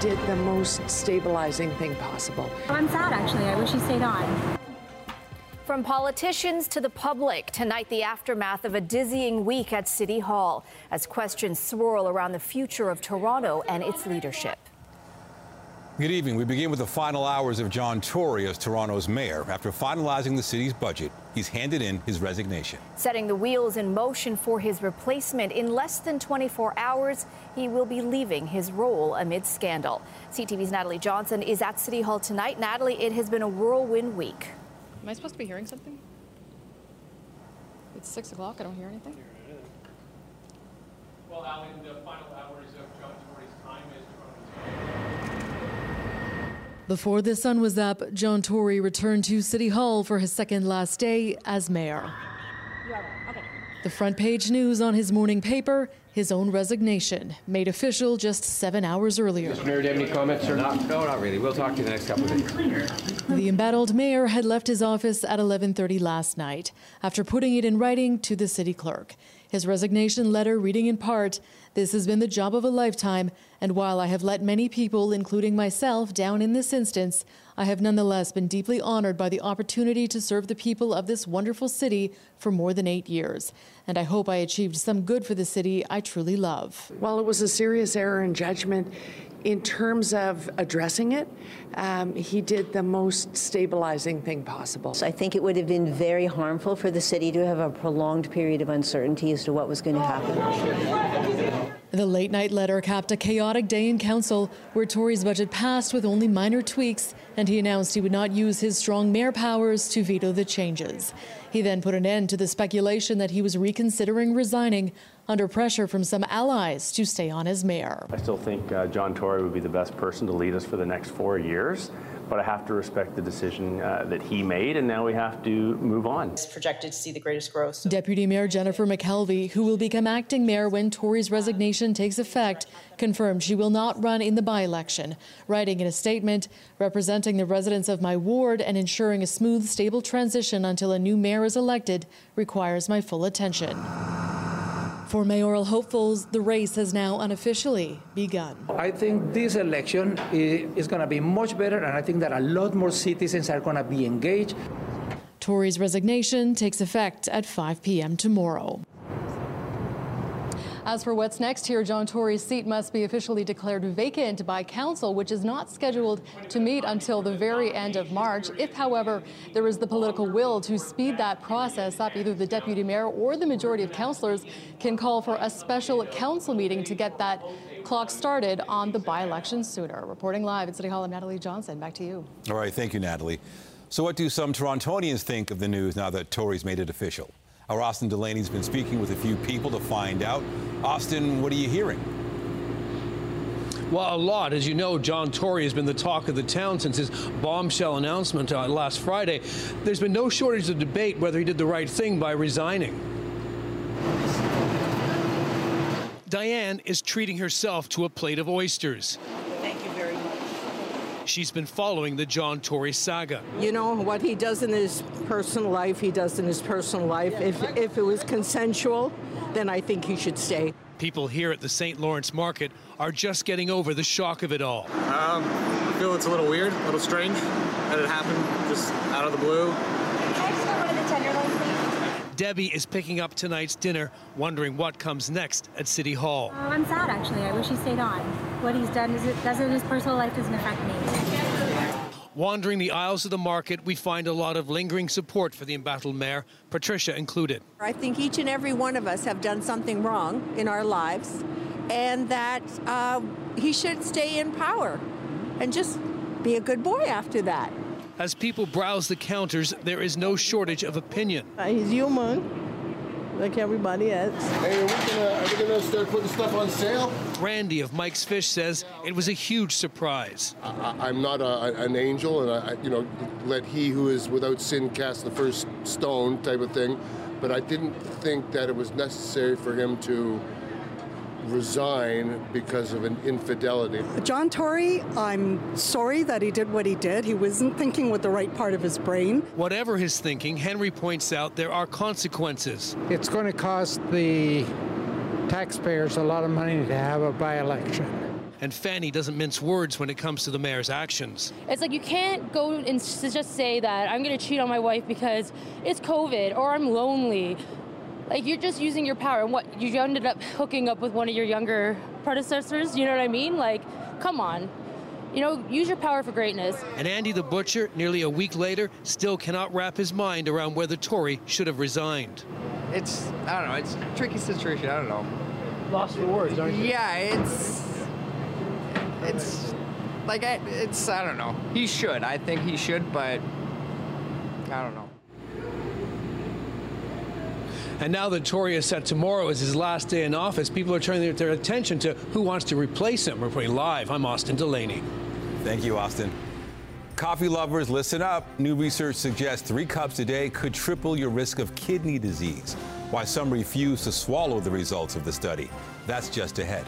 did the most stabilizing thing possible. I'm sad, actually. I wish he stayed on. From politicians to the public, tonight the aftermath of a dizzying week at City Hall as questions swirl around the future of Toronto and its leadership. Good evening. We begin with the final hours of John Tory as Toronto's mayor. After finalizing the city's budget, he's handed in his resignation. Setting the wheels in motion for his replacement. In less than 24 hours, he will be leaving his role amid scandal. CTV's Natalie Johnson is at City Hall tonight. Natalie, it has been a whirlwind week. Am I supposed to be hearing something? It's 6 o'clock. I don't hear anything. Well, Alan, the final hours of John Tory's time as Before the sun was up, John Tory returned to City Hall for his second last day as mayor. The front page news on his morning paper his own resignation, made official just seven hours earlier. Mr. Mayor, do you have any comments? Or not, no, not really. We'll talk to you the next couple of days. The embattled mayor had left his office at 11:30 last night after putting it in writing to the city clerk. His resignation letter reading in part, This has been the job of a lifetime, and while I have let many people, including myself, down in this instance, I have nonetheless been deeply honored by the opportunity to serve the people of this wonderful city for more than eight years. And I hope I achieved some good for the city I truly love. While it was a serious error in judgment, in terms of addressing it, um, he did the most stabilizing thing possible. So I think it would have been very harmful for the city to have a prolonged period of uncertainty as to what was going to happen. The late night letter capped a chaotic day in council where Tory's budget passed with only minor tweaks, and he announced he would not use his strong mayor powers to veto the changes. He then put an end to the speculation that he was reconsidering resigning under pressure from some allies to stay on as mayor. I still think uh, John Tory would be the best person to lead us for the next four years but I have to respect the decision uh, that he made, and now we have to move on. It's projected to see the greatest growth. So. Deputy Mayor Jennifer McKelvie, who will become acting mayor when Tory's resignation takes effect, confirmed she will not run in the by election, writing in a statement representing the residents of my ward and ensuring a smooth, stable transition until a new mayor is elected requires my full attention. For mayoral hopefuls, the race has now unofficially begun. I think this election is going to be much better, and I think that a lot more citizens are going to be engaged. Tory's resignation takes effect at 5 p.m. tomorrow. As for what's next here, John Tory's seat must be officially declared vacant by council, which is not scheduled to meet until the very end of March. If, however, there is the political will to speed that process up, either the deputy mayor or the majority of councillors can call for a special council meeting to get that clock started on the by-election sooner. Reporting live at City Hall, I'm Natalie Johnson. Back to you. All right, thank you, Natalie. So what do some Torontonians think of the news now that Tory's made it official? Our Austin Delaney's been speaking with a few people to find out. Austin, what are you hearing? Well, a lot. As you know, John Tory has been the talk of the town since his bombshell announcement uh, last Friday. There's been no shortage of debate whether he did the right thing by resigning. Diane is treating herself to a plate of oysters. She's been following the John Tory saga. You know, what he does in his personal life, he does in his personal life. If, if it was consensual, then I think he should stay. People here at the St. Lawrence Market are just getting over the shock of it all. Um, I feel it's a little weird, a little strange that it happened just out of the blue. Debbie is picking up tonight's dinner, wondering what comes next at City Hall. Uh, I'm sad, actually. I wish he stayed on. What he's done is it does in his personal life doesn't affect me. Wandering the aisles of the market, we find a lot of lingering support for the embattled mayor, Patricia included. I think each and every one of us have done something wrong in our lives, and that uh, he should stay in power and just be a good boy after that. As people browse the counters, there is no shortage of opinion. Uh, he's human, like everybody else. Hey, are we, gonna, are we gonna start putting stuff on sale? Randy of Mike's Fish says it was a huge surprise. I, am not a, an angel, and I, you know, let he who is without sin cast the first stone type of thing. But I didn't think that it was necessary for him to resign because of an infidelity. John Tory, I'm sorry that he did what he did. He wasn't thinking with the right part of his brain. Whatever his thinking, Henry points out there are consequences. It's going to cost the taxpayers a lot of money to have a by election. And Fanny doesn't mince words when it comes to the mayor's actions. It's like you can't go and just say that I'm going to cheat on my wife because it's COVID or I'm lonely. Like you're just using your power. And what you ended up hooking up with one of your younger predecessors. You know what I mean? Like, come on. You know, use your power for greatness. And Andy the Butcher, nearly a week later, still cannot wrap his mind around whether Tory should have resigned. It's, I don't know, it's a tricky situation. I don't know. Lost for words, aren't you? Yeah, it's, it's, like, I, it's, I don't know. He should. I think he should, but I don't know. And now that Tory is set tomorrow as his last day in office, people are turning their attention to who wants to replace him. We're reporting live, I'm Austin Delaney. Thank you, Austin. Coffee lovers, listen up. New research suggests three cups a day could triple your risk of kidney disease. Why some refuse to swallow the results of the study. That's just ahead.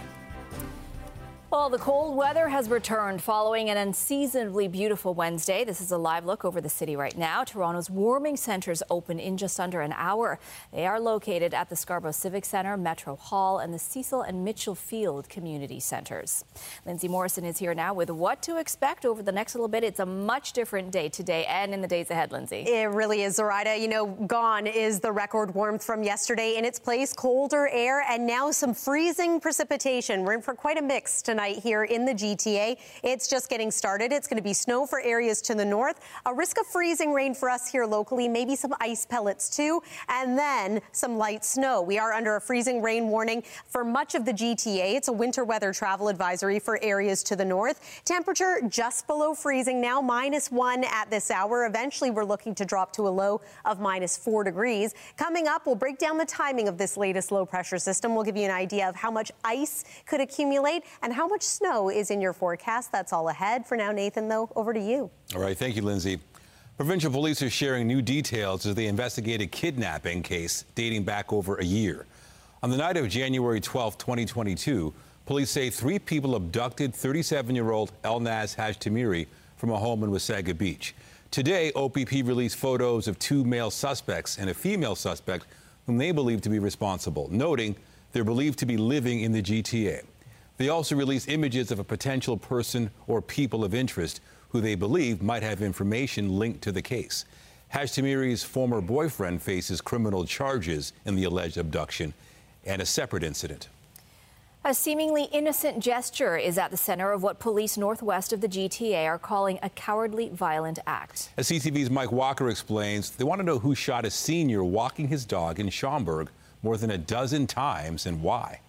Well, the cold weather has returned following an unseasonably beautiful Wednesday. This is a live look over the city right now. Toronto's warming centers open in just under an hour. They are located at the Scarborough Civic Centre, Metro Hall, and the Cecil and Mitchell Field community centers. Lindsay Morrison is here now with what to expect over the next little bit. It's a much different day today and in the days ahead, Lindsay. It really is, Zuraidah. You know, gone is the record warmth from yesterday. In its place, colder air and now some freezing precipitation. We're in for quite a mix tonight tonight here in the GTA. It's just getting started. It's going to be snow for areas to the north, a risk of freezing rain for us here locally, maybe some ice pellets too, and then some light snow. We are under a freezing rain warning for much of the GTA. It's a winter weather travel advisory for areas to the north. Temperature just below freezing now, minus one at this hour. Eventually, we're looking to drop to a low of minus four degrees. Coming up, we'll break down the timing of this latest low pressure system. We'll give you an idea of how much ice could accumulate and how much snow is in your forecast. That's all ahead. For now, Nathan, though, over to you. All right. Thank you, Lindsay. Provincial police are sharing new details as they investigate a kidnapping case dating back over a year. On the night of January 12, 2022, police say three people abducted 37 year old Elnaz Hajtamiri from a home in Wasaga Beach. Today, OPP released photos of two male suspects and a female suspect whom they believe to be responsible, noting they're believed to be living in the GTA. They also released images of a potential person or people of interest who they believe might have information linked to the case. Hajtamiri's former boyfriend faces criminal charges in the alleged abduction and a separate incident. A seemingly innocent gesture is at the center of what police northwest of the GTA are calling a cowardly violent act. As CTV's Mike Walker explains, they want to know who shot a senior walking his dog in Schomberg more than a dozen times and why.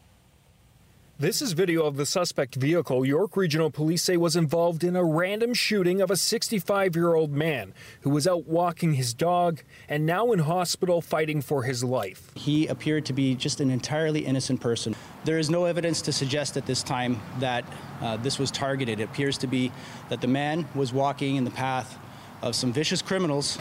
This is video of the suspect vehicle York Regional Police say was involved in a random shooting of a 65 year old man who was out walking his dog and now in hospital fighting for his life. He appeared to be just an entirely innocent person. There is no evidence to suggest at this time that uh, this was targeted. It appears to be that the man was walking in the path of some vicious criminals.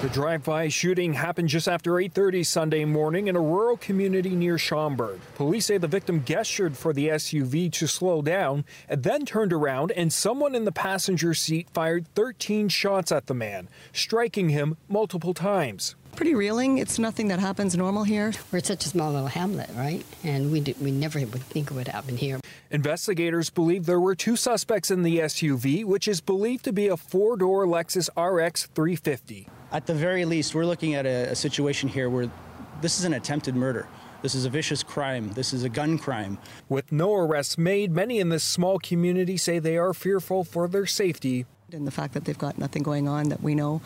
The drive-by shooting happened just after 8:30 Sunday morning in a rural community near Schomberg. Police say the victim gestured for the SUV to slow down and then turned around and someone in the passenger seat fired 13 shots at the man, striking him multiple times. Pretty reeling. It's nothing that happens normal here. We're such a small little hamlet, right? And we did, we never would think it would happen here. Investigators believe there were two suspects in the SUV, which is believed to be a four-door Lexus RX 350. At the very least, we're looking at a, a situation here where this is an attempted murder. This is a vicious crime. This is a gun crime. With no arrests made, many in this small community say they are fearful for their safety. And the fact that they've got nothing going on that we know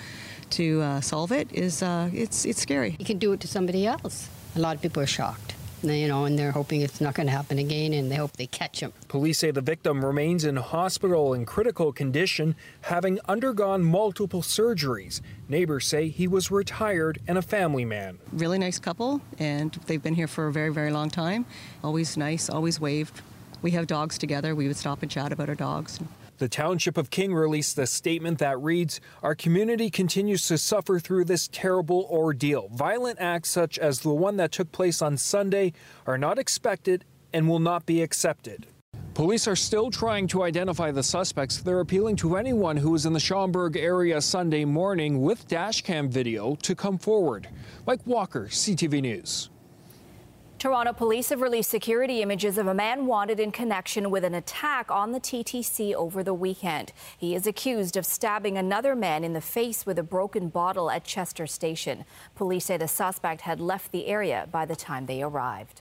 to uh, solve it is uh, it's it's scary. You can do it to somebody else. A lot of people are shocked you know, and they're hoping it's not going to happen again, and they hope they catch him. Police say the victim remains in hospital in critical condition, having undergone multiple surgeries. Neighbors say he was retired and a family man. Really nice couple, and they've been here for a very, very long time. Always nice, always waved. We have dogs together. We would stop and chat about our dogs. The Township of King released a statement that reads Our community continues to suffer through this terrible ordeal. Violent acts such as the one that took place on Sunday are not expected and will not be accepted. Police are still trying to identify the suspects. They're appealing to anyone who was in the Schomberg area Sunday morning with dashcam video to come forward. Mike Walker, CTV News. Toronto police have released security images of a man wanted in connection with an attack on the TTC over the weekend. He is accused of stabbing another man in the face with a broken bottle at Chester Station. Police say the suspect had left the area by the time they arrived.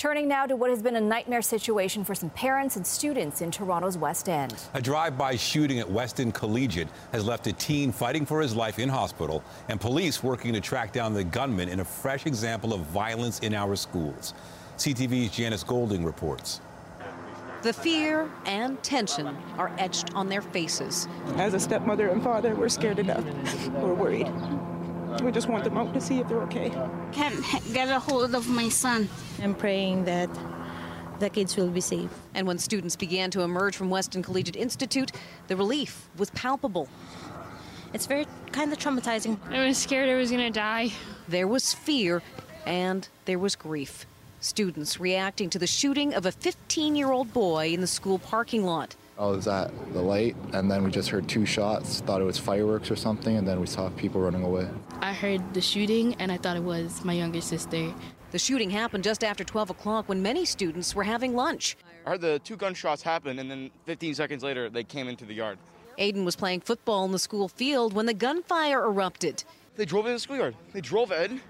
Turning now to what has been a nightmare situation for some parents and students in Toronto's West End. A drive-by shooting at Weston Collegiate has left a teen fighting for his life in hospital and police working to track down the gunman in a fresh example of violence in our schools. CTV's Janice Golding reports. The fear and tension are etched on their faces. As a stepmother and father, we're scared to death. We're worried. We just want them out to see if they're okay. Can't get a hold of my son. I'm praying that the kids will be safe. And when students began to emerge from Weston Collegiate Institute, the relief was palpable. It's very kind of traumatizing. I was scared I was going to die. There was fear and there was grief. Students reacting to the shooting of a 15 year old boy in the school parking lot. I was at the light, and then we just heard two shots, thought it was fireworks or something, and then we saw people running away. I heard the shooting, and I thought it was my younger sister. The shooting happened just after 12 o'clock when many students were having lunch. I heard the two gunshots happen, and then 15 seconds later, they came into the yard. Aiden was playing football in the school field when the gunfire erupted. They drove in the schoolyard. They drove in,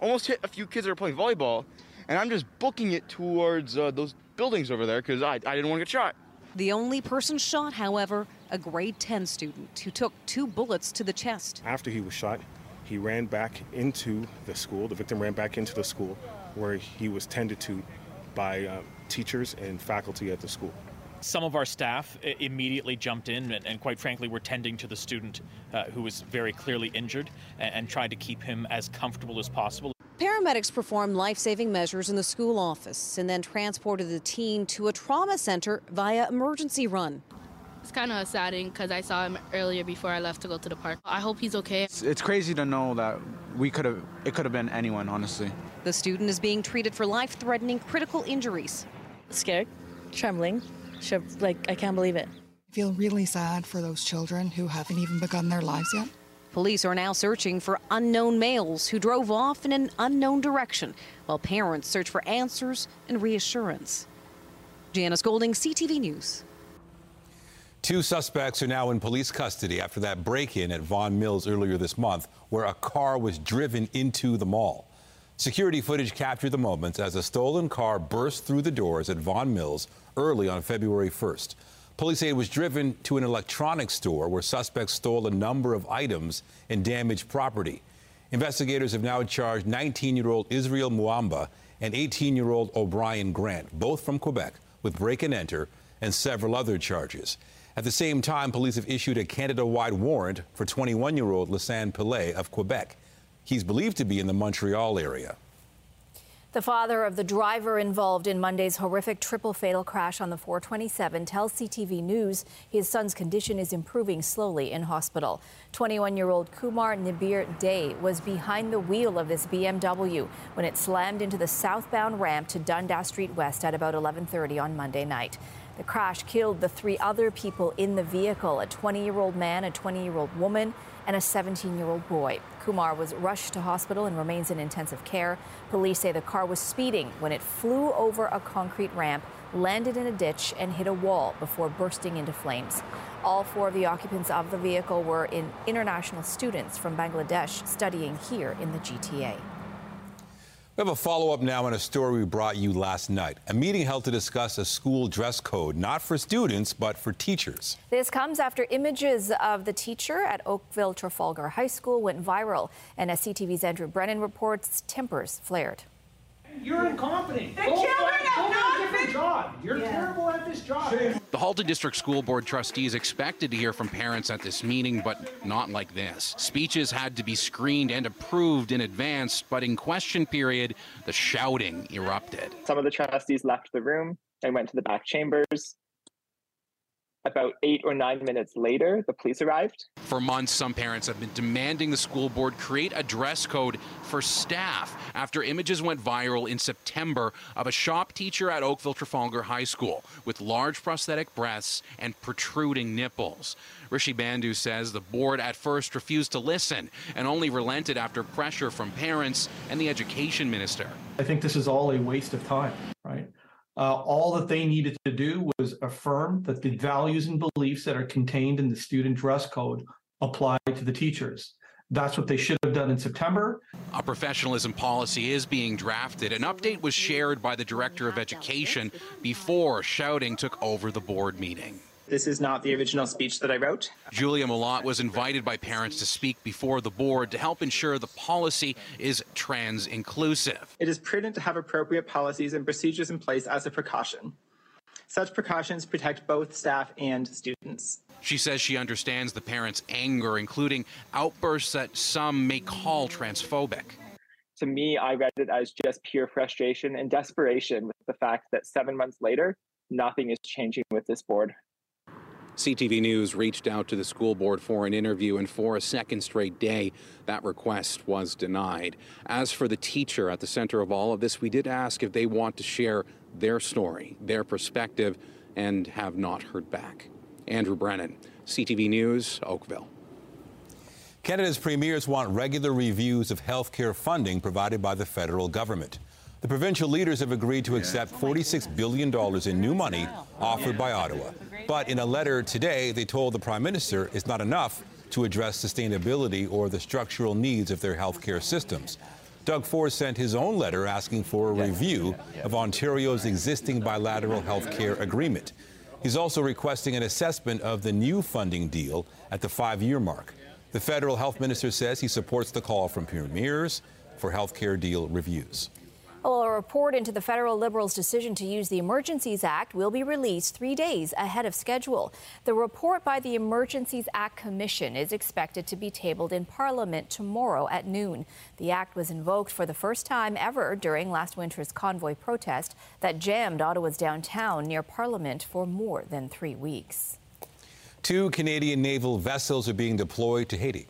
almost hit a few kids that were playing volleyball, and I'm just booking it towards uh, those buildings over there because I, I didn't want to get shot. The only person shot, however, a grade 10 student who took two bullets to the chest. After he was shot, he ran back into the school. The victim ran back into the school where he was tended to by uh, teachers and faculty at the school. Some of our staff immediately jumped in and, and quite frankly, were tending to the student uh, who was very clearly injured and, and tried to keep him as comfortable as possible. Paramedics performed life saving measures in the school office and then transported the teen to a trauma center via emergency run. It's kind of saddening because I saw him earlier before I left to go to the park. I hope he's okay. It's, it's crazy to know that we could have, it could have been anyone, honestly. The student is being treated for life threatening critical injuries. Scared, trembling, like, I can't believe it. I feel really sad for those children who haven't even begun their lives yet. Police are now searching for unknown males who drove off in an unknown direction, while parents search for answers and reassurance. Janice Golding, CTV News. Two suspects are now in police custody after that break in at Vaughan Mills earlier this month, where a car was driven into the mall. Security footage captured the moments as a stolen car burst through the doors at Vaughan Mills early on February 1st. Police say it was driven to an electronics store where suspects stole a number of items and damaged property. Investigators have now charged 19 year old Israel Muamba and 18 year old O'Brien Grant, both from Quebec, with break and enter and several other charges. At the same time, police have issued a Canada wide warrant for 21 year old Lisanne Pillay of Quebec. He's believed to be in the Montreal area. The father of the driver involved in Monday's horrific triple fatal crash on the 427 tells CTV News his son's condition is improving slowly in hospital. 21 year old Kumar Nibir Day was behind the wheel of this BMW when it slammed into the southbound ramp to Dundas Street West at about 11:30 on Monday night. The crash killed the three other people in the vehicle a 20 year old man, a 20 year old woman, and a 17 year old boy. Kumar was rushed to hospital and remains in intensive care. Police say the car was speeding when it flew over a concrete ramp, landed in a ditch, and hit a wall before bursting into flames. All four of the occupants of the vehicle were in international students from Bangladesh studying here in the GTA. We have a follow up now on a story we brought you last night. A meeting held to discuss a school dress code, not for students, but for teachers. This comes after images of the teacher at Oakville Trafalgar High School went viral. And as CTV's Andrew Brennan reports, tempers flared. You're incompetent. The go children find, go a different job. You're yeah. terrible at this job. The Halton District School Board trustees expected to hear from parents at this meeting, but not like this. Speeches had to be screened and approved in advance, but in question period, the shouting erupted. Some of the trustees left the room and went to the back chambers. About eight or nine minutes later, the police arrived. For months, some parents have been demanding the school board create a dress code for staff after images went viral in September of a shop teacher at Oakville Trafalgar High School with large prosthetic breasts and protruding nipples. Rishi Bandhu says the board at first refused to listen and only relented after pressure from parents and the education minister. I think this is all a waste of time, right? Uh, all that they needed to do was affirm that the values and beliefs that are contained in the student dress code apply to the teachers. That's what they should have done in September. A professionalism policy is being drafted. An update was shared by the Director of Education before shouting took over the board meeting. This is not the original speech that I wrote. Julia Malott was invited by parents to speak before the board to help ensure the policy is trans inclusive. It is prudent to have appropriate policies and procedures in place as a precaution. Such precautions protect both staff and students. She says she understands the parents' anger, including outbursts that some may call transphobic. To me, I read it as just pure frustration and desperation with the fact that seven months later, nothing is changing with this board. CTV News reached out to the school board for an interview, and for a second straight day, that request was denied. As for the teacher at the center of all of this, we did ask if they want to share their story, their perspective, and have not heard back. Andrew Brennan, CTV News, Oakville. Canada's premiers want regular reviews of health care funding provided by the federal government. The provincial leaders have agreed to accept $46 billion in new money offered by Ottawa. But in a letter today, they told the Prime Minister it's not enough to address sustainability or the structural needs of their healthcare systems. Doug Ford sent his own letter asking for a review of Ontario's existing bilateral health care agreement. He's also requesting an assessment of the new funding deal at the five year mark. The federal health minister says he supports the call from premiers for health care deal reviews. Well, a report into the federal Liberals' decision to use the Emergencies Act will be released three days ahead of schedule. The report by the Emergencies Act Commission is expected to be tabled in Parliament tomorrow at noon. The act was invoked for the first time ever during last winter's convoy protest that jammed Ottawa's downtown near Parliament for more than three weeks. Two Canadian naval vessels are being deployed to Haiti.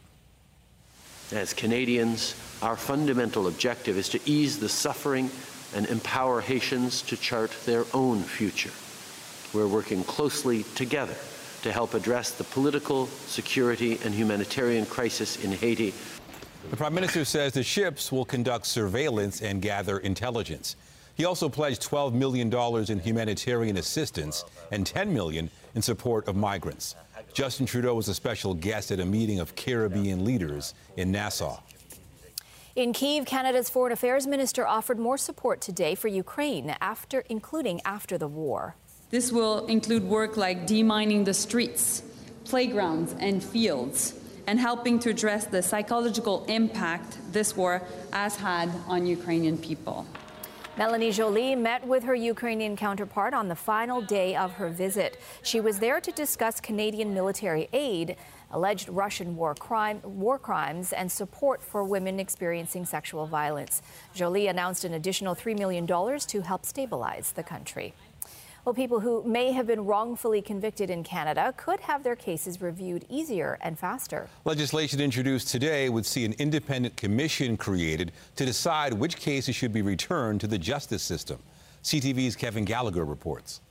As Canadians, our fundamental objective is to ease the suffering and empower Haitians to chart their own future. We're working closely together to help address the political, security, and humanitarian crisis in Haiti. The Prime Minister says the ships will conduct surveillance and gather intelligence. He also pledged $12 million in humanitarian assistance and 10 million in support of migrants. Justin Trudeau was a special guest at a meeting of Caribbean leaders in Nassau. In Kiev, Canada's foreign affairs minister offered more support today for Ukraine, after, including after the war. This will include work like demining the streets, playgrounds, and fields, and helping to address the psychological impact this war has had on Ukrainian people. Melanie Joly met with her Ukrainian counterpart on the final day of her visit. She was there to discuss Canadian military aid, alleged Russian war, crime, war crimes, and support for women experiencing sexual violence. Joly announced an additional $3 million to help stabilize the country. Well, people who may have been wrongfully convicted in Canada could have their cases reviewed easier and faster. Legislation introduced today would see an independent commission created to decide which cases should be returned to the justice system. CTV's Kevin Gallagher reports.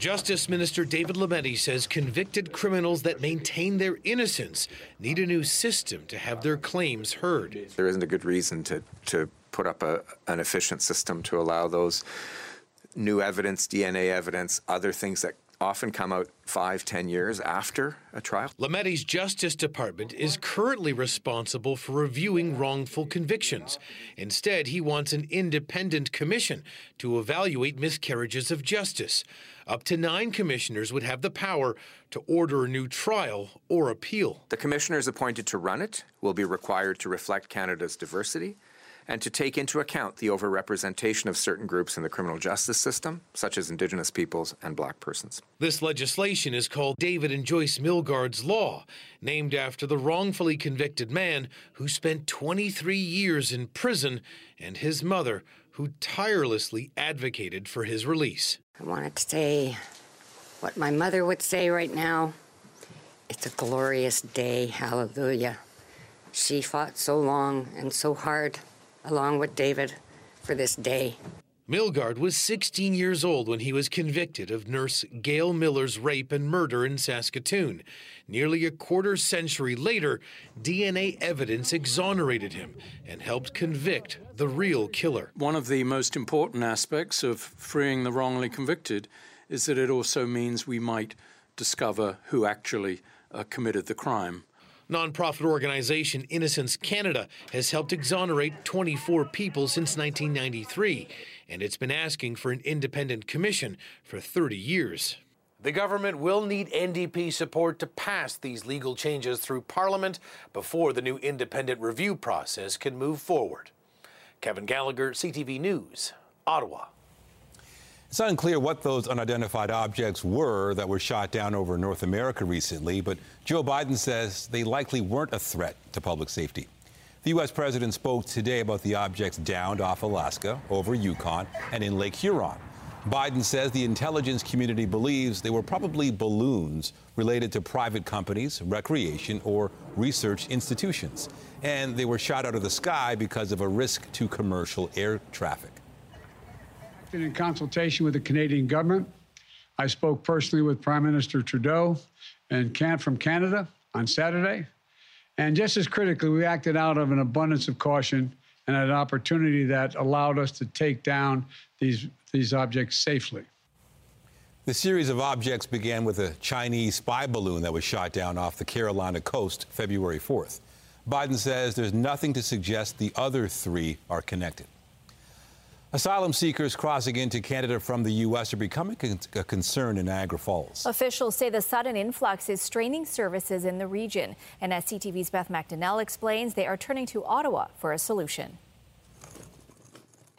Justice Minister David Lametti says convicted criminals that maintain their innocence need a new system to have their claims heard. There isn't a good reason to, to put up a, an efficient system to allow those new evidence, DNA evidence, other things that often come out five, ten years after a trial. Lametti's Justice Department is currently responsible for reviewing wrongful convictions. Instead, he wants an independent commission to evaluate miscarriages of justice. Up to nine commissioners would have the power to order a new trial or appeal. The commissioners appointed to run it will be required to reflect Canada's diversity and to take into account the overrepresentation of certain groups in the criminal justice system, such as Indigenous peoples and black persons. This legislation is called David and Joyce Milgaard's Law, named after the wrongfully convicted man who spent 23 years in prison and his mother who tirelessly advocated for his release. I wanted to say what my mother would say right now it's a glorious day. Hallelujah. She fought so long and so hard, along with David, for this day. Milgaard was 16 years old when he was convicted of nurse Gail Miller's rape and murder in Saskatoon. Nearly a quarter century later, DNA evidence exonerated him and helped convict the real killer. One of the most important aspects of freeing the wrongly convicted is that it also means we might discover who actually uh, committed the crime. Nonprofit organization Innocence Canada has helped exonerate 24 people since 1993, and it's been asking for an independent commission for 30 years. The government will need NDP support to pass these legal changes through Parliament before the new independent review process can move forward. Kevin Gallagher, CTV News, Ottawa. It's unclear what those unidentified objects were that were shot down over North America recently, but Joe Biden says they likely weren't a threat to public safety. The U.S. president spoke today about the objects downed off Alaska, over Yukon, and in Lake Huron. Biden says the intelligence community believes they were probably balloons related to private companies, recreation, or research institutions, and they were shot out of the sky because of a risk to commercial air traffic in consultation with the Canadian government. I spoke personally with Prime Minister Trudeau and Kant from Canada on Saturday. And just as critically, we acted out of an abundance of caution and an opportunity that allowed us to take down these, these objects safely. The series of objects began with a Chinese spy balloon that was shot down off the Carolina coast February 4th. Biden says there's nothing to suggest the other three are connected. Asylum seekers crossing into Canada from the U.S. are becoming a concern in Niagara Falls. Officials say the sudden influx is straining services in the region. And as CTV's Beth Macdonell explains, they are turning to Ottawa for a solution.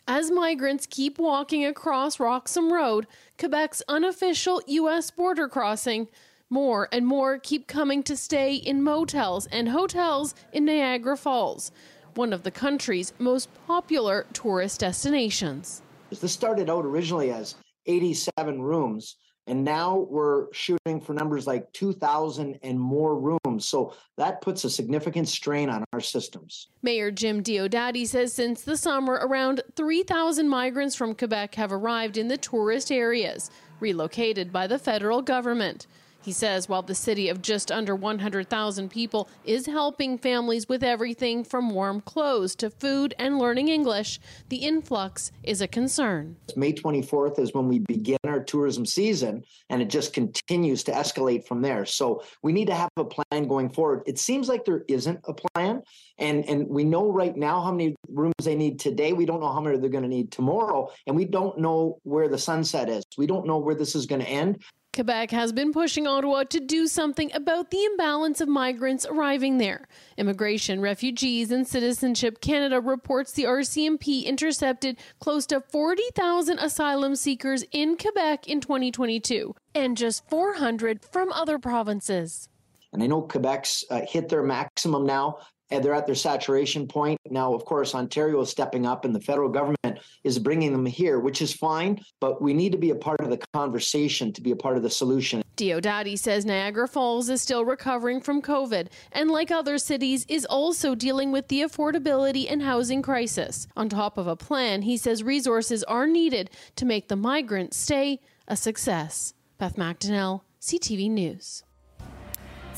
As migrants keep walking across Roxham Road, Quebec's unofficial U.S. border crossing, more and more keep coming to stay in motels and hotels in Niagara Falls one of the country's most popular tourist destinations. This started out originally as 87 rooms, and now we're shooting for numbers like 2,000 and more rooms. So that puts a significant strain on our systems. Mayor Jim Diodati says since the summer, around 3,000 migrants from Quebec have arrived in the tourist areas, relocated by the federal government. He says while the city of just under 100,000 people is helping families with everything from warm clothes to food and learning English, the influx is a concern. May 24th is when we begin our tourism season, and it just continues to escalate from there. So we need to have a plan going forward. It seems like there isn't a plan, and, and we know right now how many rooms they need today. We don't know how many they're going to need tomorrow, and we don't know where the sunset is. We don't know where this is going to end. Quebec has been pushing Ottawa to do something about the imbalance of migrants arriving there. Immigration, Refugees, and Citizenship Canada reports the RCMP intercepted close to 40,000 asylum seekers in Quebec in 2022 and just 400 from other provinces. And I know Quebec's uh, hit their maximum now, and they're at their saturation point. Now, of course, Ontario is stepping up and the federal government is bringing them here, which is fine, but we need to be a part of the conversation to be a part of the solution. Diodati says Niagara Falls is still recovering from COVID and, like other cities, is also dealing with the affordability and housing crisis. On top of a plan, he says resources are needed to make the migrant stay a success. Beth Macdonell, CTV News.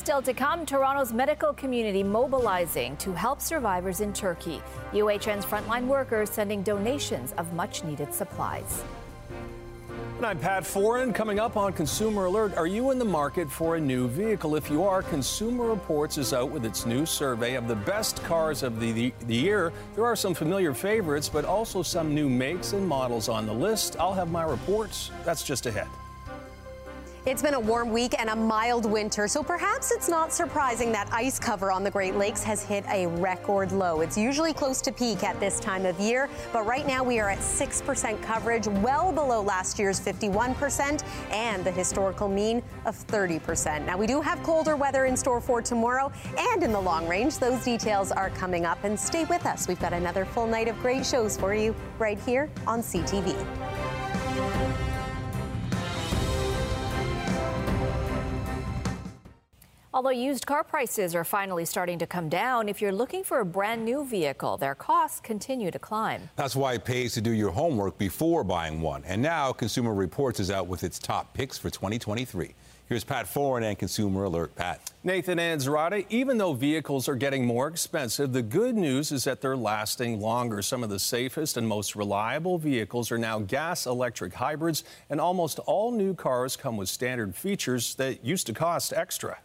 Still to come, Toronto's medical community mobilizing to help survivors in Turkey. UHN's frontline workers sending donations of much needed supplies. And I'm Pat Foran. Coming up on Consumer Alert, are you in the market for a new vehicle? If you are, Consumer Reports is out with its new survey of the best cars of the, the, the, year. There are some familiar favorites, but also some new makes and models on the list. I'll have my reports. That's just ahead. It's been a warm week and a mild winter, so perhaps it's not surprising that ice cover on the Great Lakes has hit a record low. It's usually close to peak at this time of year, but right now we are at 6% coverage, well below last year's 51% and the historical mean of 30%. Now, we do have colder weather in store for tomorrow and in the long range. Those details are coming up, and stay with us. We've got another full night of great shows for you right here on CTV. Although used car prices are finally starting to come down, if you're looking for a brand new vehicle, their costs continue to climb. That's why it pays to do your homework before buying one. And now Consumer Reports is out with its top picks for 2023. Here's Pat Foran and Consumer Alert. Pat. Nathan and Zuraidah, even though vehicles are getting more expensive, the good news is that they're lasting longer. Some of the safest and most reliable vehicles are now gas electric hybrids, and almost all new cars come with standard features that used to cost extra.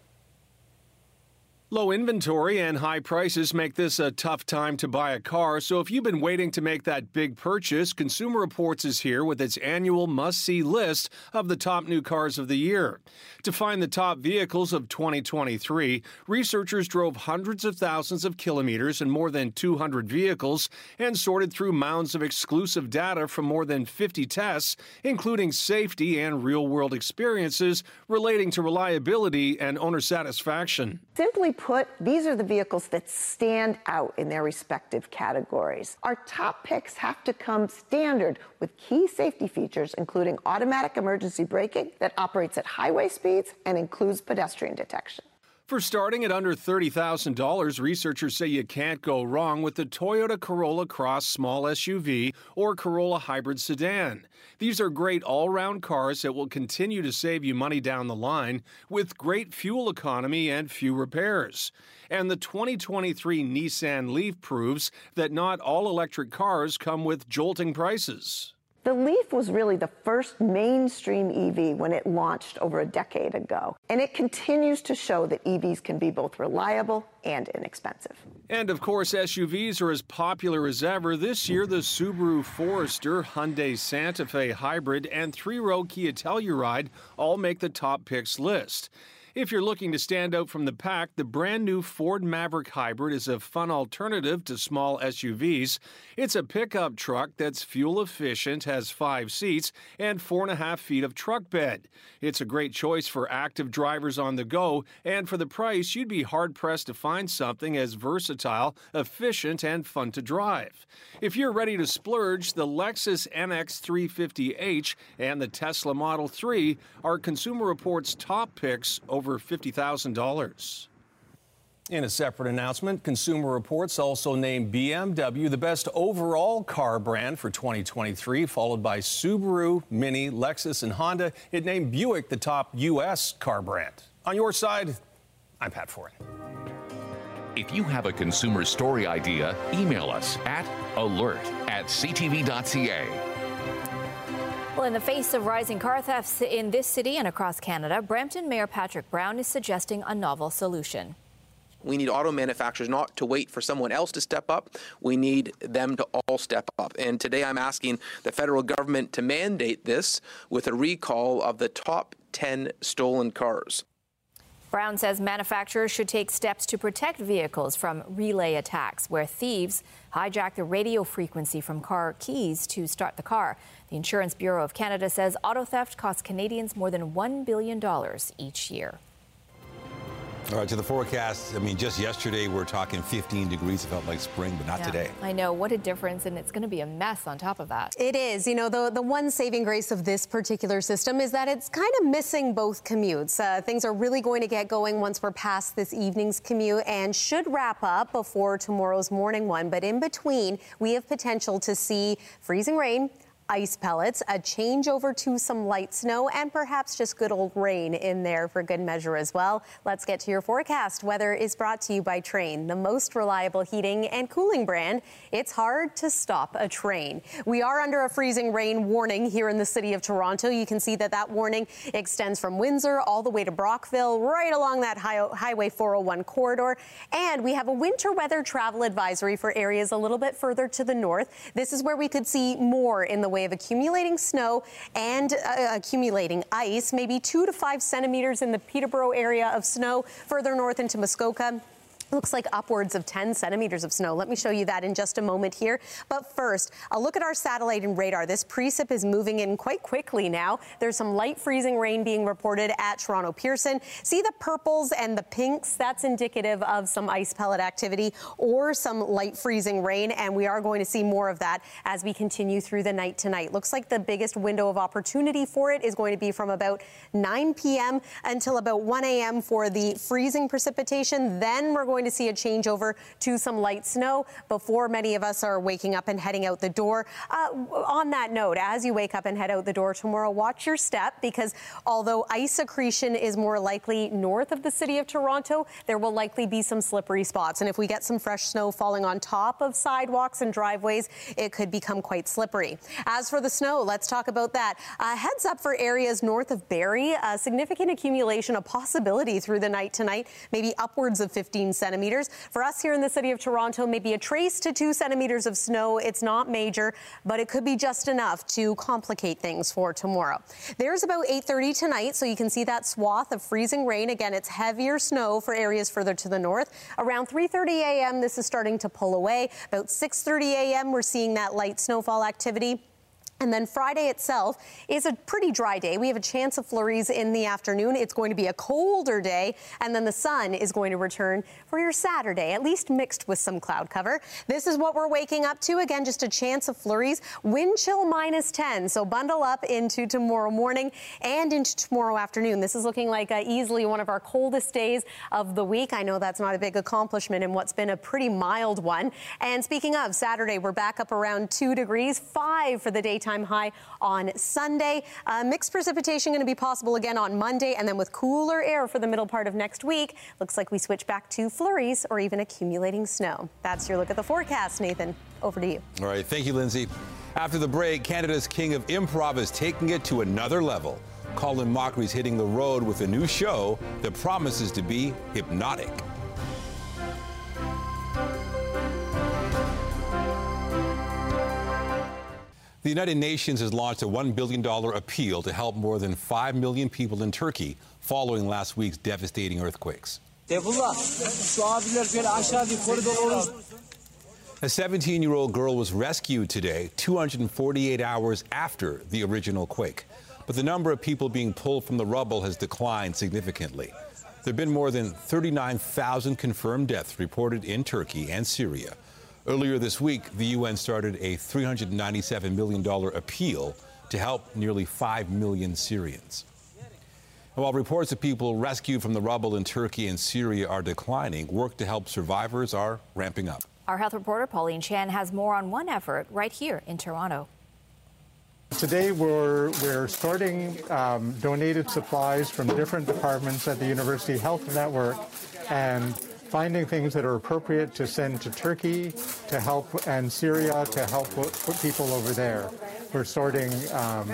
Low inventory and high prices make this a tough time to buy a car. So if you've been waiting to make that big purchase, Consumer Reports is here with its annual must see list of the top new cars of the year. To find the top vehicles of 2023, researchers drove hundreds of thousands of kilometers and more than 200 vehicles and sorted through mounds of exclusive data from more than 50 tests, including safety and real world experiences relating to reliability and owner satisfaction. Simply put, these are the vehicles that stand out in their respective categories. Our top picks have to come standard with key safety features, including automatic emergency braking that operates at highway speeds and includes pedestrian detection. For starting at under $30,000, researchers say you can't go wrong with the Toyota Corolla Cross small SUV or Corolla hybrid sedan. These are great all round cars that will continue to save you money down the line with great fuel economy and few repairs. And the 2023 Nissan Leaf proves that not all electric cars come with jolting prices. The Leaf was really the first mainstream EV when it launched over a decade ago. And it continues to show that EVs can be both reliable and inexpensive. And of course, SUVs are as popular as ever. This year, the Subaru Forester, Hyundai Santa Fe Hybrid, and three row Kia Telluride all make the top picks list. If you're looking to stand out from the pack, the brand new Ford Maverick Hybrid is a fun alternative to small SUVs. It's a pickup truck that's fuel efficient, has five seats, and four and a half feet of truck bed. It's a great choice for active drivers on the go, and for the price, you'd be hard pressed to find something as versatile, efficient, and fun to drive. If you're ready to splurge, the Lexus NX 350H and the Tesla Model 3 are Consumer Reports' top picks over $50,000. In a separate announcement, Consumer Reports also named BMW the best overall car brand for 2023, followed by Subaru, Mini, Lexus, and Honda. It named Buick the top U.S. car brand. On your side, I'm Pat Foran. If you have a consumer story idea, email us at alert at ctv.ca. Well, in the face of rising car thefts in this city and across Canada, Brampton Mayor Patrick Brown is suggesting a novel solution. We need auto manufacturers not to wait for someone else to step up. We need them to all step up. And today I'm asking the federal government to mandate this with a recall of the top 10 stolen cars. Brown says manufacturers should take steps to protect vehicles from relay attacks, where thieves hijack the radio frequency from car keys to start the car. The Insurance Bureau of Canada says auto theft costs Canadians more than $1 billion each year. All right, to the forecast. I mean, just yesterday we are talking 15 degrees. It felt like spring, but not yeah, today. I know. What a difference. And it's going to be a mess on top of that. It is. You know, the, the one saving grace of this particular system is that it's kind of missing both commutes. Uh, things are really going to get going once we're past this evening's commute and should wrap up before tomorrow's morning one. But in between, we have potential to see freezing rain ice pellets, a changeover to some light snow, and perhaps just good old rain in there for good measure as well. Let's get to your forecast. Weather is brought to you by Trane, the most reliable heating and cooling brand. It's hard to stop a train. We are under a freezing rain warning here in the city of Toronto. You can see that that warning extends from Windsor all the way to Brockville, right along that high, Highway 401 corridor. And we have a winter weather travel advisory for areas a little bit further to the north. This is where we could see more in the way way of accumulating snow and uh, accumulating ice, maybe two to five centimeters in the Peterborough area of snow, further north into Muskoka looks like upwards of 10 centimeters of snow. Let me show you that in just a moment here. But first, a look at our satellite and radar. This precip is moving in quite quickly now. There's some light freezing rain being reported at Toronto Pearson. See the purples and the pinks? That's indicative of some ice pellet activity or some light freezing rain. And we are going to see more of that as we continue through the night tonight. Looks like the biggest window of opportunity for it is going to be from about 9 p.m. until about 1 a.m. for the freezing precipitation. Then we're going to see a changeover to some light snow before many of us are waking up and heading out the door. Uh, on that note, as you wake up and head out the door tomorrow, watch your step because although ice accretion is more likely north of the city of Toronto, there will likely be some slippery spots. And if we get some fresh snow falling on top of sidewalks and driveways, it could become quite slippery. As for the snow, let's talk about that. Uh, heads up for areas north of Barrie, a significant accumulation, a possibility through the night tonight, maybe upwards of 15 centimeters. For us here in the city of Toronto, maybe a trace to two centimeters of snow. It's not major, but it could be just enough to complicate things for tomorrow. There's about 8:30 tonight, so you can see that swath of freezing rain. Again, it's heavier snow for areas further to the north. Around 3:30 a.m., this is starting to pull away. About 6:30 a.m., we're seeing that light snowfall activity. And then Friday itself is a pretty dry day. We have a chance of flurries in the afternoon. It's going to be a colder day, and then the sun is going to return for your Saturday, at least mixed with some cloud cover. This is what we're waking up to. Again, just a chance of flurries. Wind chill minus 10. So bundle up into tomorrow morning and into tomorrow afternoon. This is looking like uh, easily one of our coldest days of the week. I know that's not a big accomplishment in what's been a pretty mild one. And speaking of Saturday, we're back up around two degrees, five for the daytime high on Sunday. Uh, mixed precipitation going to be possible again on Monday, and then with cooler air for the middle part of next week, looks like we switch back to flurries or even accumulating snow. That's your look at the forecast, Nathan. Over to you. All right, thank you, Lindsay. After the break, Canada's king of improv is taking it to another level. Colin Mochrie hitting the road with a new show that promises to be hypnotic. The United Nations has launched a $1 billion appeal to help more than 5 million people in Turkey following last week's devastating earthquakes. A 17 year old girl was rescued today, 248 hours after the original quake. But the number of people being pulled from the rubble has declined significantly. There have been more than 39,000 confirmed deaths reported in Turkey and Syria. Earlier this week, the UN started a $397 million appeal to help nearly 5 million Syrians. While reports of people rescued from the rubble in Turkey and Syria are declining, work to help survivors are ramping up. Our health reporter Pauline Chan has more on one effort right here in Toronto. Today, we're, we're sorting um, donated supplies from different departments at the University Health Network and finding things that are appropriate to send to Turkey to help and Syria to help put people over there. We're sorting um,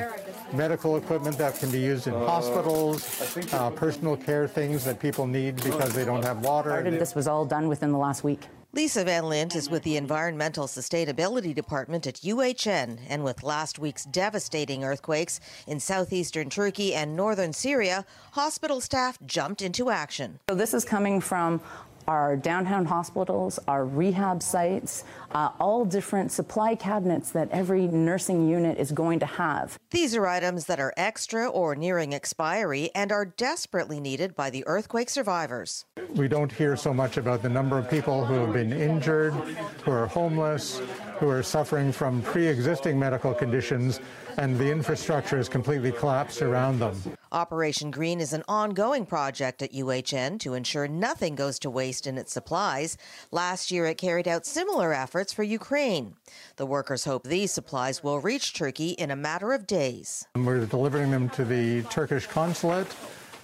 medical equipment that can be used in hospitals, uh, personal care things that people need because they don't have water. This was all done within the last week. Lisa Van Lint is with the Environmental Sustainability Department at UHN, and with last week's devastating earthquakes in southeastern Turkey and northern Syria, hospital staff jumped into action. So this is coming from our downtown hospitals, our rehab sites, uh, all different supply cabinets that every nursing unit is going to have. These are items that are extra or nearing expiry and are desperately needed by the earthquake survivors. We don't hear so much about the number of people who have been injured, who are homeless, who are suffering from pre existing medical conditions and the infrastructure is completely collapsed around them. Operation Green is an ongoing project at UHN to ensure nothing goes to waste in its supplies. Last year, it carried out similar efforts for Ukraine. The workers hope these supplies will reach Turkey in a matter of days. We're delivering them to the Turkish consulate,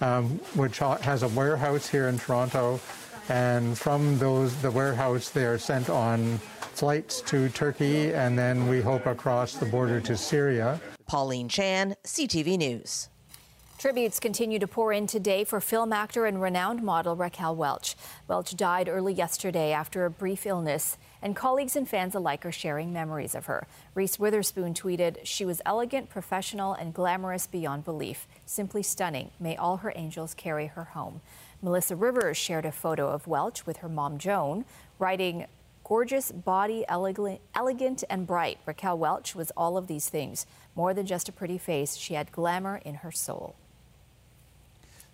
um, which has a warehouse here in Toronto. And from those, the warehouse, they are sent on flights to Turkey and then we hope across the border to Syria. Pauline Chan, CTV News. Tributes continue to pour in today for film actor and renowned model Raquel Welch. Welch died early yesterday after a brief illness, and colleagues and fans alike are sharing memories of her. Reese Witherspoon tweeted, She was elegant, professional, and glamorous beyond belief. Simply stunning. May all her angels carry her home. Melissa Rivers shared a photo of Welch with her mom, Joan, writing, Gorgeous body, elegant, and bright. Raquel Welch was all of these things. More than just a pretty face, she had glamour in her soul.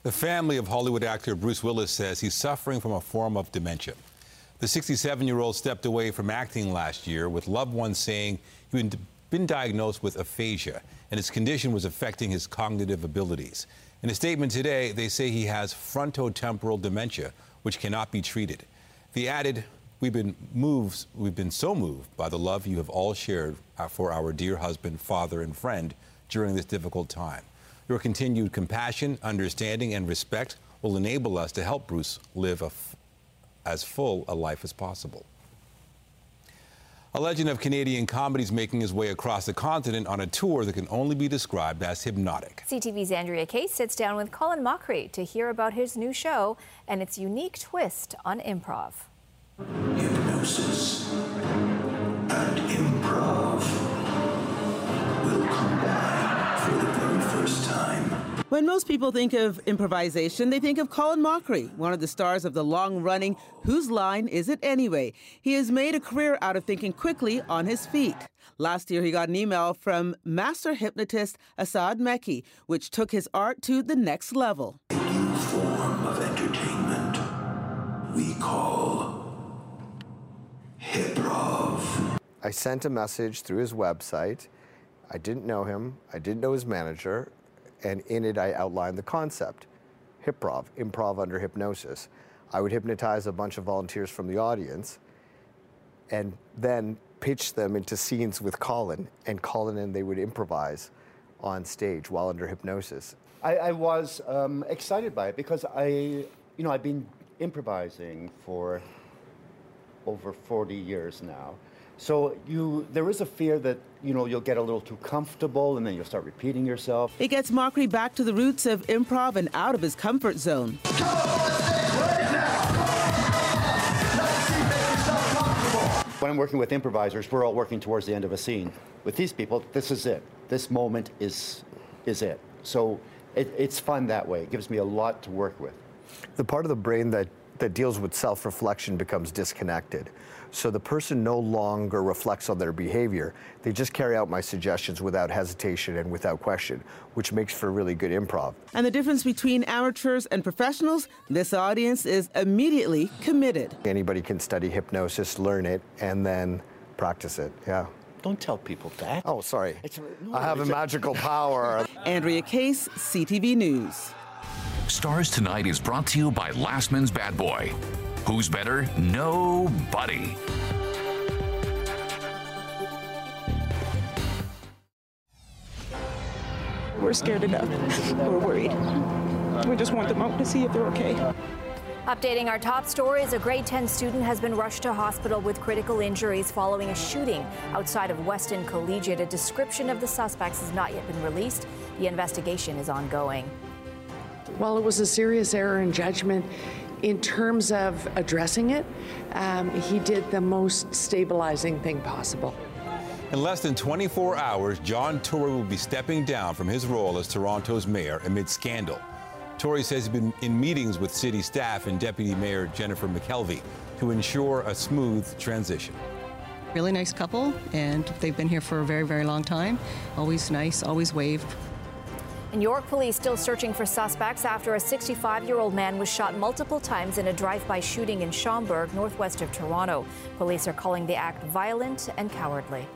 The family of Hollywood actor Bruce Willis says he's suffering from a form of dementia. The 67 year old stepped away from acting last year, with loved ones saying he'd been diagnosed with aphasia and his condition was affecting his cognitive abilities. In a statement today, they say he has frontotemporal dementia, which cannot be treated. They added, We've been moved, we've been so moved by the love you have all shared for our dear husband, father, and friend during this difficult time. Your continued compassion, understanding, and respect will enable us to help Bruce live as full a life as possible. A legend of Canadian comedy is making his way across the continent on a tour that can only be described as hypnotic. CTV's Andria Case sits down with Colin Mochrie to hear about his new show and its unique twist on improv. Hypnosis When most people think of improvisation, they think of Colin Mochrie, one of the stars of the long running Whose Line Is It Anyway? He has made a career out of thinking quickly on his feet. Last year, he got an email from master hypnotist Asad Mecci, which took his art to the next level. A new form of entertainment we call Hiprov. I sent a message through his website. I didn't know him. I didn't know his manager. And in it, I outlined the concept Hiprov, improv under hypnosis. I would hypnotize a bunch of volunteers from the audience and then pitch them into scenes with Colin. And Colin and they would improvise on stage while under hypnosis. I, I was um, excited by it because I, you know, I've been improvising for over 40 years now. So you, there is a fear that you know you'll get a little too comfortable, and then you'll start repeating yourself. It gets Mochrie back to the roots of improv and out of his comfort zone. When I'm working with improvisers, we're all working towards the end of a scene. With these people, this is it. This moment is, is it. So it, it's fun that way. It gives me a lot to work with. The part of the brain that that deals with self reflection becomes disconnected. So the person no longer reflects on their behavior. They just carry out my suggestions without hesitation and without question, which makes for really good improv. And the difference between amateurs and professionals, this audience is immediately committed. Anybody can study hypnosis, learn it, and then practice it. Yeah. Don't tell people that. Oh, sorry. No, I have a magical power. Andria Case, CTV News. Stars Tonight is brought to you by Lastman's Bad Boy. Who's better? Nobody. We're scared enough. We're worried. We just want them out to see if they're okay. Updating our top stories, a grade 10 student has been rushed to hospital with critical injuries following a shooting outside of Weston Collegiate. A description of the suspects has not yet been released. The investigation is ongoing. While it was a serious error in judgment, in terms of addressing it, um, he did the most stabilizing thing possible. In less than 24 hours, John Tory will be stepping down from his role as Toronto's mayor amid scandal. Tory says he's been in meetings with city staff and Deputy Mayor Jennifer McKelvie to ensure a smooth transition. Really nice couple, and they've been here for a very, very long time. Always nice, always waved. And York police still searching for suspects after a 65 year old man was shot multiple times in a drive by shooting in Schomberg, northwest of Toronto. Police are calling the act violent and cowardly.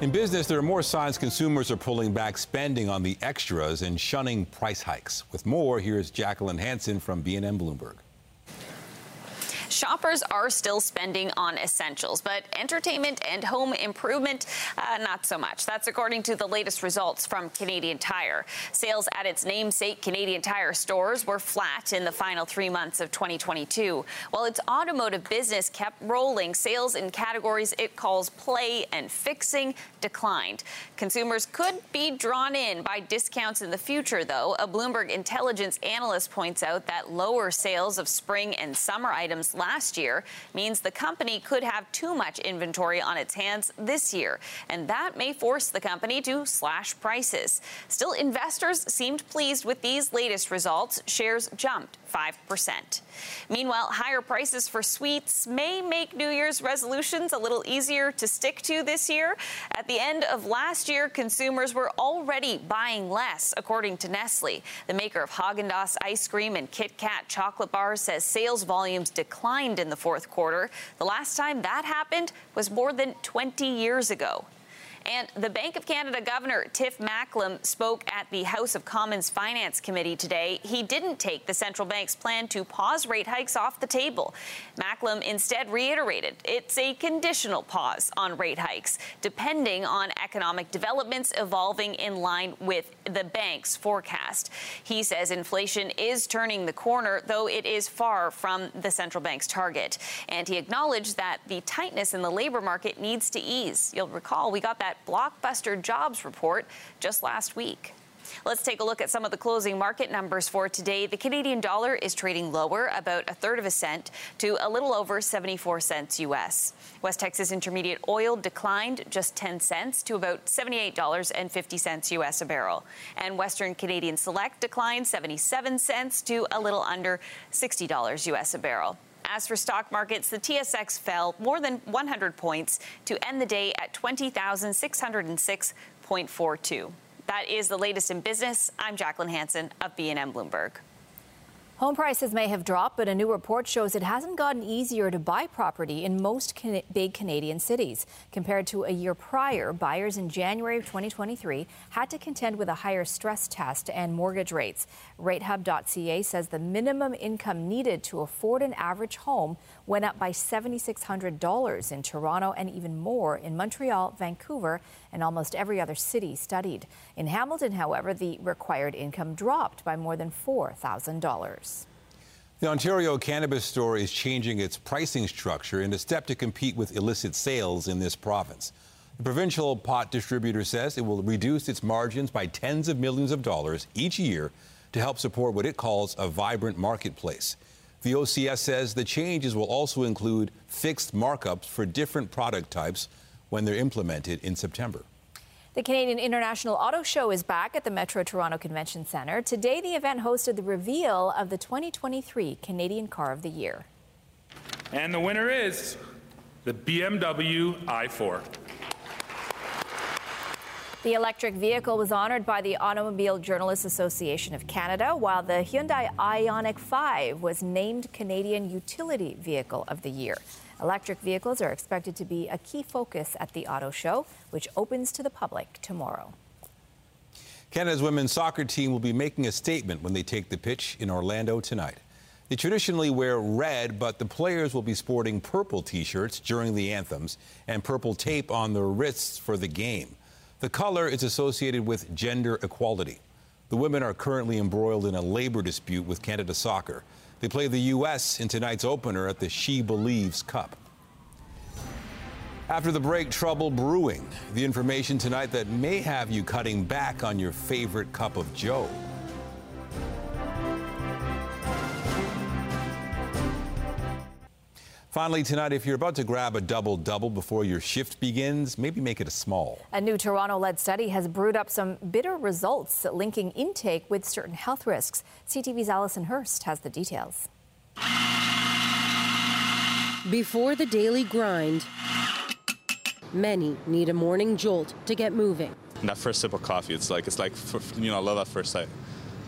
In business, there are more signs consumers are pulling back spending on the extras and shunning price hikes. With more, here's Jacqueline Hansen from BNN Bloomberg. Shoppers are still spending on essentials, but entertainment and home improvement, uh, not so much. That's according to the latest results from Canadian Tire. Sales at its namesake Canadian Tire stores were flat in the final three months of 2022. While its automotive business kept rolling, sales in categories it calls play and fixing declined. Consumers could be drawn in by discounts in the future, though. A Bloomberg intelligence analyst points out that lower sales of spring and summer items last year means the company could have too much inventory on its hands this year, and that may force the company to slash prices. Still, investors seemed pleased with these latest results. Shares jumped 5%. Meanwhile, higher prices for sweets may make New Year's resolutions a little easier to stick to this year. At the end of last year, consumers were already buying less, according to Nestle. The maker of Haagen-Dazs ice cream and Kit Kat chocolate bars says sales volumes declined in the fourth quarter. The last time that happened was more than 20 years ago. And the Bank of Canada Governor Tiff Macklem spoke at the House of Commons Finance Committee today. He didn't take the central bank's plan to pause rate hikes off the table. Macklem instead reiterated it's a conditional pause on rate hikes, depending on economic developments evolving in line with the bank's forecast. He says inflation is turning the corner, though it is far from the central bank's target. And he acknowledged that the tightness in the labor market needs to ease. You'll recall we got that blockbuster jobs report just last week. Let's take a look at some of the closing market numbers for today. The Canadian dollar is trading lower, about a third of a cent, to a little over 74 cents U.S. West Texas Intermediate oil declined just 10 cents to about $78.50 U.S. a barrel. And Western Canadian Select declined 77 cents to a little under $60 U.S. a barrel. As for stock markets, the TSX fell more than 100 points to end the day at 20,606.42. That is the latest in business. I'm Jacqueline Hansen of BNN Bloomberg. Home prices may have dropped, but a new report shows it hasn't gotten easier to buy property in most can- big Canadian cities. Compared to a year prior, buyers in January of 2023 had to contend with a higher stress test and mortgage rates. RateHub.ca says the minimum income needed to afford an average home went up by $7,600 in Toronto and even more in Montreal, Vancouver, and almost every other city studied. In Hamilton, however, the required income dropped by more than $4,000. The Ontario Cannabis Store is changing its pricing structure in a step to compete with illicit sales in this province. The provincial pot distributor says it will reduce its margins by tens of millions of dollars each year to help support what it calls a vibrant marketplace. The OCS says the changes will also include fixed markups for different product types when they're implemented in September. The Canadian International Auto Show is back at the Metro Toronto Convention Centre. Today, the event hosted the reveal of the 2023 Canadian Car of the Year. And the winner is the BMW i4. The electric vehicle was honored by the Automobile Journalists Association of Canada, while the Hyundai Ioniq 5 was named Canadian Utility Vehicle of the Year. Electric vehicles are expected to be a key focus at the auto show, which opens to the public tomorrow. Canada's women's soccer team will be making a statement when they take the pitch in Orlando tonight. They traditionally wear red, but the players will be sporting purple t shirts during the anthems and purple tape on their wrists for the game. The color is associated with gender equality. The women are currently embroiled in a labor dispute with Canada Soccer. They play the U.S. in tonight's opener at the She Believes Cup. After the break, trouble brewing. The information tonight that may have you cutting back on your favorite cup of Joe. Finally, tonight, if you're about to grab a double double before your shift begins, maybe make it a small. A new Toronto led study has brewed up some bitter results linking intake with certain health risks. CTV's Allison Hurst has the details. Before the daily grind, many need a morning jolt to get moving. That first sip of coffee, it's like, it's like, you know, I love that first sight.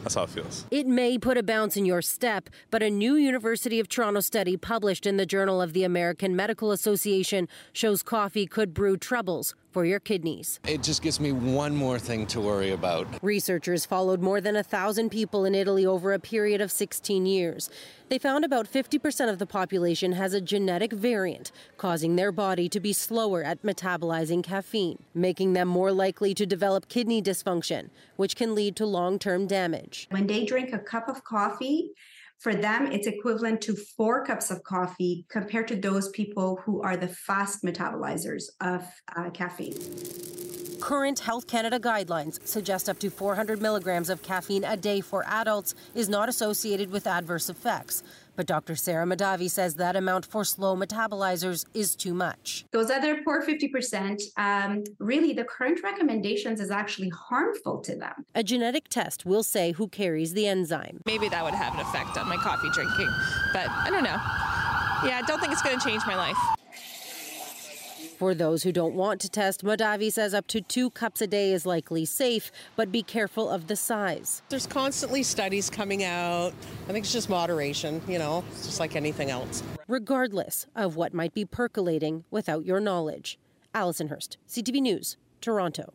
That's how it feels. It may put a bounce in your step, but a new University of Toronto study published in the Journal of the American Medical Association shows coffee could brew troubles for your kidneys. It just gives me one more thing to worry about. Researchers followed more than a thousand people in Italy over a period of 16 years. They found about 50% of the population has a genetic variant, causing their body to be slower at metabolizing caffeine, making them more likely to develop kidney dysfunction, which can lead to long term damage. When they drink a cup of coffee, for them, it's equivalent to four cups of coffee compared to those people who are the fast metabolizers of uh, caffeine. Current Health Canada guidelines suggest up to 400 milligrams of caffeine a day for adults is not associated with adverse effects. But Dr. Sarah Mahdavi says that amount for slow metabolizers is too much. Those other poor 50%, um, really the current recommendations is actually harmful to them. A genetic test will say who carries the enzyme. Maybe that would have an effect on my coffee drinking, but I don't know. Yeah, I don't think it's going to change my life. For those who don't want to test, Mahdavi says up to two cups a day is likely safe, but be careful of the size. There's constantly studies coming out. I think it's just moderation, you know, it's just like anything else. Regardless of what might be percolating without your knowledge. Allison Hurst, CTV News, Toronto.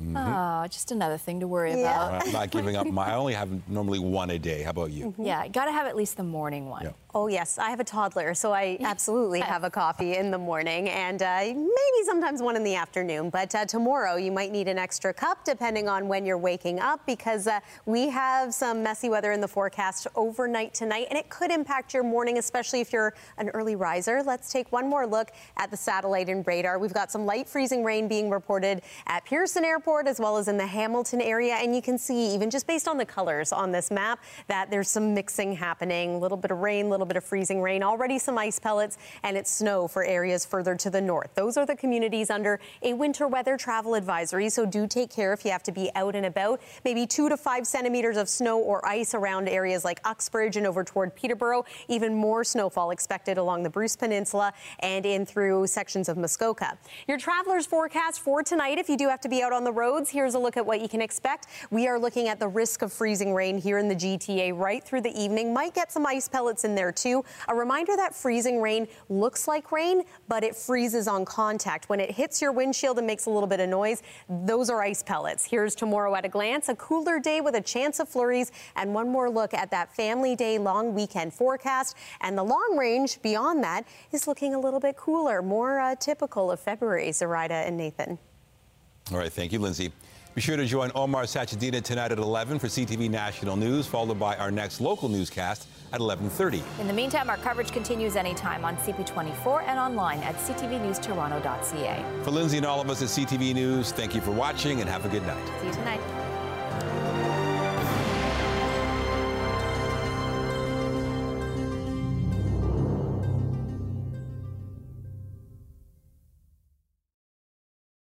Mm-hmm. Oh, just another thing to worry I'm about. not giving up. My, I only have normally one a day. How about you? Yeah, got to have at least the morning one. Yeah. Oh, yes. I have a toddler, so I absolutely have a coffee in the morning and uh, maybe sometimes one in the afternoon. But uh, tomorrow, you might need an extra cup depending on when you're waking up because uh, we have some messy weather in the forecast overnight tonight, and it could impact your morning, especially if you're an early riser. Let's take one more look at the satellite and radar. We've got some light freezing rain being reported at Pearson Airport as well as in the Hamilton area. And you can see, even just based on the colors on this map, that there's some mixing happening. A little bit of rain, a little bit of freezing rain, already some ice pellets, and it's snow for areas further to the north. Those are the communities under a winter weather travel advisory, so do take care if you have to be out and about. Maybe two to five centimeters of snow or ice around areas like Uxbridge and over toward Peterborough. Even more snowfall expected along the Bruce Peninsula and in through sections of Muskoka. Your traveler's forecast for tonight, if you do have to be out on the roads, here's a look at what you can expect. We are looking at the risk of freezing rain here in the GTA right through the evening. Might get some ice pellets in there too. A reminder that freezing rain looks like rain, but it freezes on contact. When it hits your windshield and makes a little bit of noise, those are ice pellets. Here's tomorrow at a glance a cooler day with a chance of flurries, and one more look at that family day long weekend forecast. And the long range beyond that is looking a little bit cooler, more uh, typical of February, Zuraidah and Nathan. All right, thank you, Lindsay. Be sure to join Omar Sachedina tonight at 11 for CTV National News, followed by our next local newscast at 11:30. In the meantime, our coverage continues anytime on CP24 and online at ctvnewstoronto.ca. For Lindsay and all of us at CTV News, thank you for watching and have a good night. See you tonight.